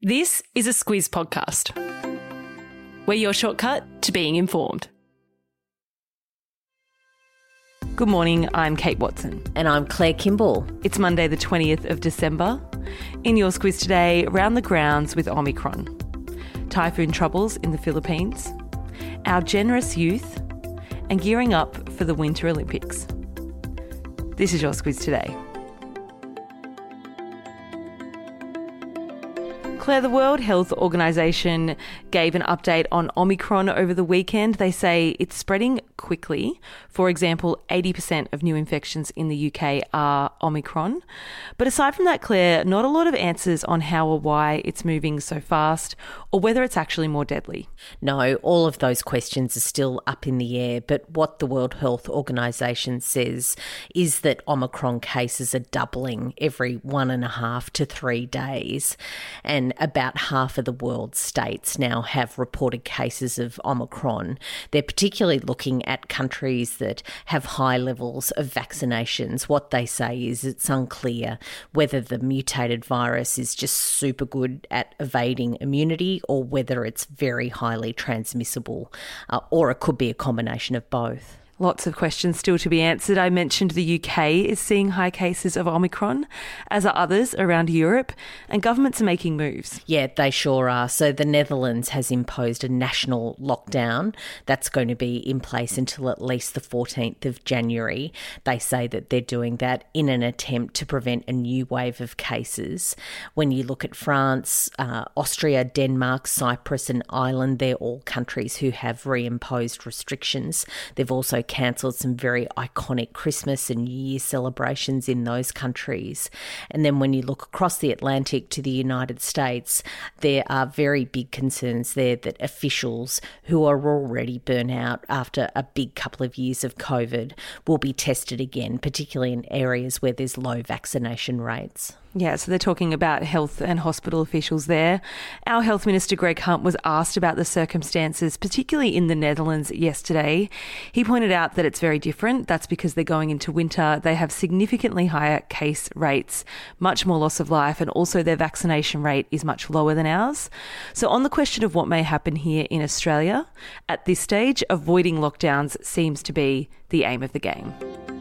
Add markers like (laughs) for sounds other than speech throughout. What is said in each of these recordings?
This is a Squiz podcast. We're your shortcut to being informed. Good morning, I'm Kate Watson. And I'm Claire Kimball. It's Monday, the 20th of December. In your Squiz today, round the grounds with Omicron, typhoon troubles in the Philippines, our generous youth, and gearing up for the Winter Olympics. This is your Squiz today. Claire, the World Health Organization gave an update on Omicron over the weekend. They say it's spreading quickly. For example, 80% of new infections in the UK are Omicron. But aside from that, Claire, not a lot of answers on how or why it's moving so fast or whether it's actually more deadly. No, all of those questions are still up in the air. But what the World Health Organization says is that Omicron cases are doubling every one and a half to three days. And about half of the world's states now have reported cases of Omicron. They're particularly looking at countries that have high levels of vaccinations. What they say is it's unclear whether the mutated virus is just super good at evading immunity or whether it's very highly transmissible, uh, or it could be a combination of both. Lots of questions still to be answered. I mentioned the UK is seeing high cases of Omicron, as are others around Europe, and governments are making moves. Yeah, they sure are. So the Netherlands has imposed a national lockdown that's going to be in place until at least the 14th of January. They say that they're doing that in an attempt to prevent a new wave of cases. When you look at France, uh, Austria, Denmark, Cyprus, and Ireland, they're all countries who have reimposed restrictions. They've also cancelled some very iconic Christmas and New Year celebrations in those countries. And then when you look across the Atlantic to the United States, there are very big concerns there that officials who are already burnt out after a big couple of years of COVID will be tested again, particularly in areas where there's low vaccination rates. Yeah, so they're talking about health and hospital officials there. Our Health Minister Greg Hunt was asked about the circumstances, particularly in the Netherlands, yesterday. He pointed out that it's very different. That's because they're going into winter. They have significantly higher case rates, much more loss of life, and also their vaccination rate is much lower than ours. So, on the question of what may happen here in Australia, at this stage, avoiding lockdowns seems to be the aim of the game.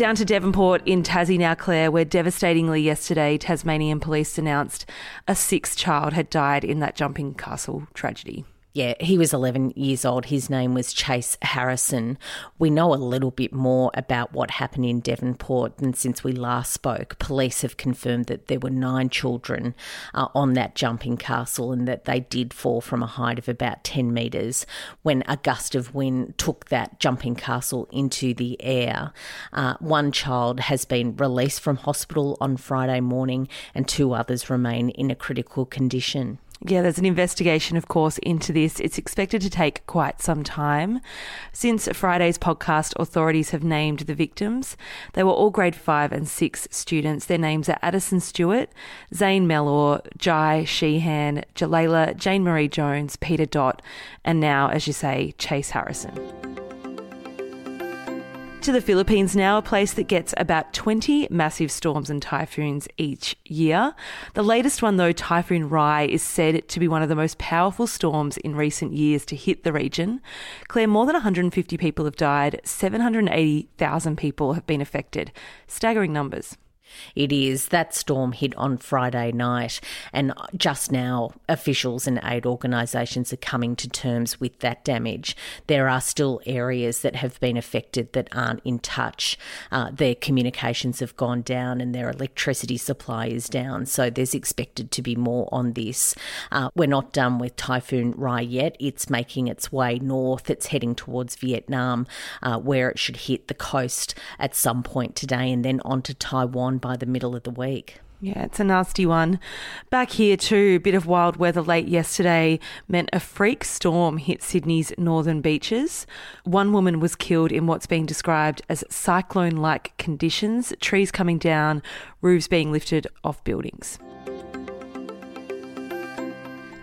Down to Devonport in Tassie now, Claire, where devastatingly yesterday Tasmanian police announced a sixth child had died in that jumping castle tragedy. Yeah, he was 11 years old. His name was Chace Harrison. We know a little bit more about what happened in Devonport, and since we last spoke, police have confirmed that there were nine children uh, on that jumping castle and that they did fall from a height of about 10 metres when a gust of wind took that jumping castle into the air. Uh, one child has been released from hospital on Friday morning, and two others remain in a critical condition. Yeah, there's an investigation, of course, into this. It's expected to take quite some time. Since Friday's podcast, authorities have named the victims. They were all grade five and six students. Their names are Addison Stewart, Zane Mellor, Jye Sheehan, Jalailah, Jane Marie Jones, Peter Dodt, and now, as you say, Chace Harrison. To the Philippines now, a place that gets about 20 massive storms and typhoons each year. The latest one, though, Typhoon Rai, is said to be one of the most powerful storms in recent years to hit the region. Claire, more than 150 people have died, 780,000 people have been affected. Staggering numbers. It is. That storm hit on Friday night, and just now, officials and aid organisations are coming to terms with that damage. There are still areas that have been affected that aren't in touch. Uh, their communications have gone down, and their electricity supply is down. So there's expected to be more on this. Uh, we're not done with Typhoon Rai yet. It's making its way north. It's heading towards Vietnam, uh, where it should hit the coast at some point today, and then onto Taiwan by the middle of the week. Yeah, it's a nasty one. Back here too, a bit of wild weather late yesterday meant a freak storm hit Sydney's northern beaches. One woman was killed in what's being described as cyclone like conditions, trees coming down, roofs being lifted off buildings.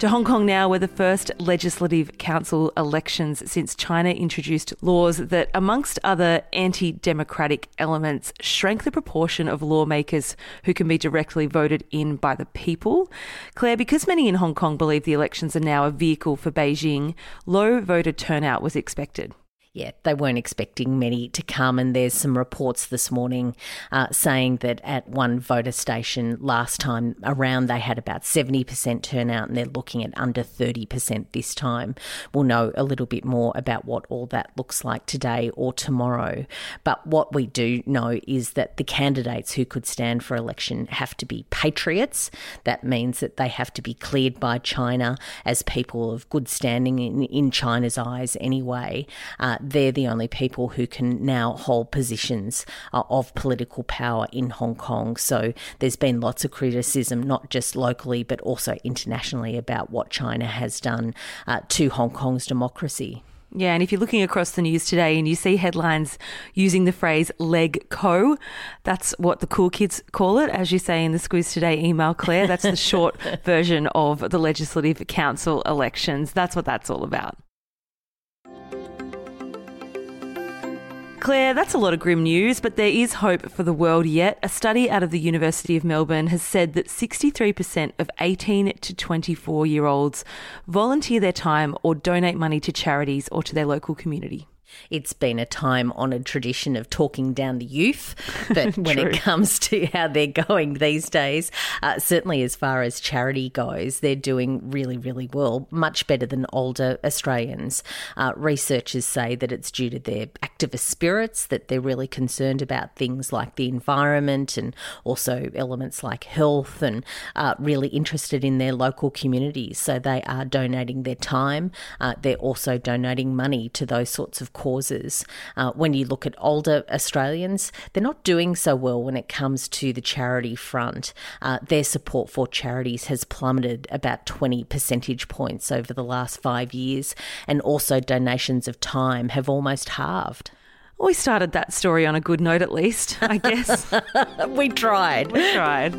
To Hong Kong now, where the first Legislative Council elections since China introduced laws that, amongst other anti democratic elements, shrank the proportion of lawmakers who can be directly voted in by the people. Claire, because many in Hong Kong believe the elections are now a vehicle for Beijing, low voter turnout was expected yeah, they weren't expecting many to come. And there's some reports this morning uh, saying that at one voter station last time around, they had about 70% turnout and they're looking at under 30% this time. We'll know a little bit more about what all that looks like today or tomorrow. But what we do know is that the candidates who could stand for election have to be patriots. That means that they have to be cleared by China as people of good standing in, in China's eyes anyway. Uh, they're the only people who can now hold positions uh, of political power in Hong Kong. So there's been lots of criticism, not just locally, but also internationally, about what China has done uh, to Hong Kong's democracy. Yeah, and if you're looking across the news today and you see headlines using the phrase LegCo, that's what the cool kids call it, as you say in the Squiz Today email, Claire. That's the short (laughs) version of the Legislative Council elections. That's what that's all about. Claire, that's a lot of grim news, but there is hope for the world yet. A study out of the University of Melbourne has said that 63% of 18 to 24 year olds volunteer their time or donate money to charities or to their local community. It's been a time honoured tradition of talking down the youth, (laughs) but when it comes to how they're going these days, uh, certainly as far as charity goes, they're doing really, really well, much better than older Australians. Uh, researchers say that it's due to their activist spirits, that they're really concerned about things like the environment and also elements like health and uh, really interested in their local communities. So they are donating their time, uh, they're also donating money to those sorts of causes. Uh, when you look at older Australians, they're not doing so well when it comes to the charity front. Uh, their support for charities has plummeted about 20 percentage points over the last five years, and also donations of time have almost halved. We started that story on a good note, at least, I guess. (laughs) we tried. We tried.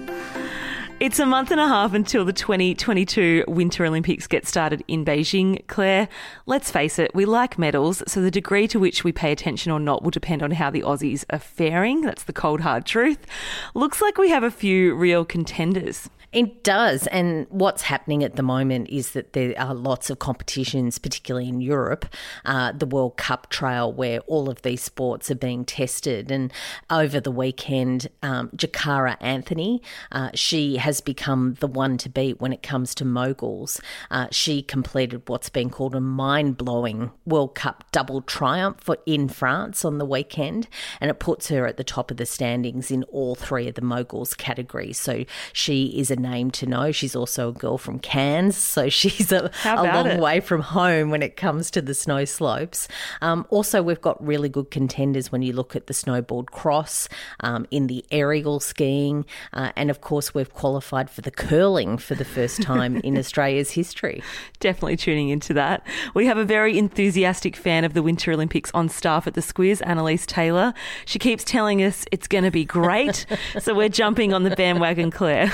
It's a month and a half until the 2022 Winter Olympics get started in Beijing. Claire, let's face it, we like medals, so the degree to which we pay attention or not will depend on how the Aussies are faring. That's the cold, hard truth. Looks like we have a few real contenders. It does. And what's happening at the moment is that there are lots of competitions, particularly in Europe, uh, the World Cup trail, where all of these sports are being tested. And over the weekend, um, Jakara Anthony, uh, she has become the one to beat when it comes to moguls. Uh, she completed what's been called a mind blowing World Cup double triumph in France on the weekend. And it puts her at the top of the standings in all three of the moguls categories. So she is a name to know. She's also a girl from Cairns, so (laughs) she's a, a long it? way from home when it comes to the snow slopes. Um, also, we've got really good contenders when you look at the snowboard cross, um, in the aerial skiing, uh, and of course, we've qualified for the curling for the first time in (laughs) Australia's history. Definitely tuning into that. We have a very enthusiastic fan of the Winter Olympics on staff at the Squiz, Annalise Taylor. She keeps telling us it's going to be great, (laughs) so we're jumping on the bandwagon, Claire.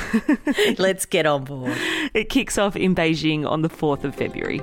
(laughs) Let's get on board. It kicks off in Beijing on the 4th of February.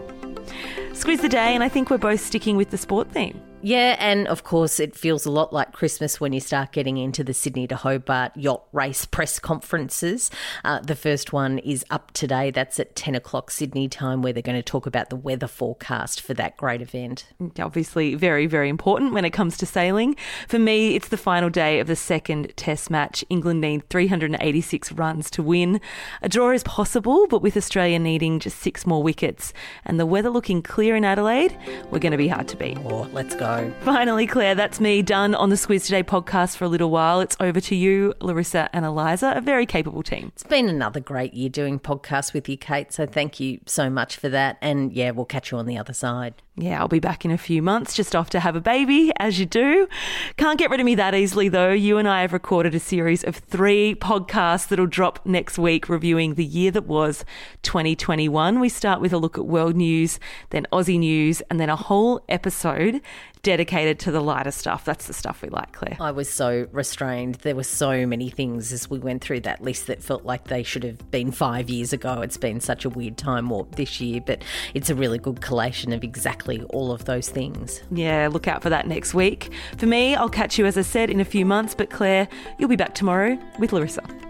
Squiz the day, and I think we're both sticking with the sport theme. Yeah, and of course, it feels a lot like Christmas when you start getting into the Sydney to Hobart yacht race press conferences. Uh, the first one is up today. That's at 10 o'clock Sydney time, where they're going to talk about the weather forecast for that great event. Obviously, very, very important when it comes to sailing. For me, it's the final day of the second Test match. England need 386 runs to win. A draw is possible, but with Australia needing just six more wickets and the weather looking clear in Adelaide, we're going to be hard to beat. Oh, let's go. Finally, Claire, that's me done on the Squiz Today podcast for a little while. It's over to you, Larissa and Eliza, a very capable team. It's been another great year doing podcasts with you, Kate. So thank you so much for that. And yeah, we'll catch you on the other side. Yeah, I'll be back in a few months, just off to have a baby, as you do. Can't get rid of me that easily, though. You and I have recorded a series of three podcasts that'll drop next week, reviewing the year that was 2021. We start with a look at world news, then Aussie news, and then a whole episode dedicated to the lighter stuff. That's the stuff we like, Claire. I was so restrained. There were so many things as we went through that list that felt like they should have been five years ago. It's been such a weird time warp this year, but it's a really good collation of exactly all of those things. Yeah, look out for that next week. For me, I'll catch you, as I said, in a few months, but Claire, you'll be back tomorrow with Larissa.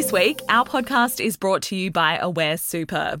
This week, our podcast is brought to you by Aware Super.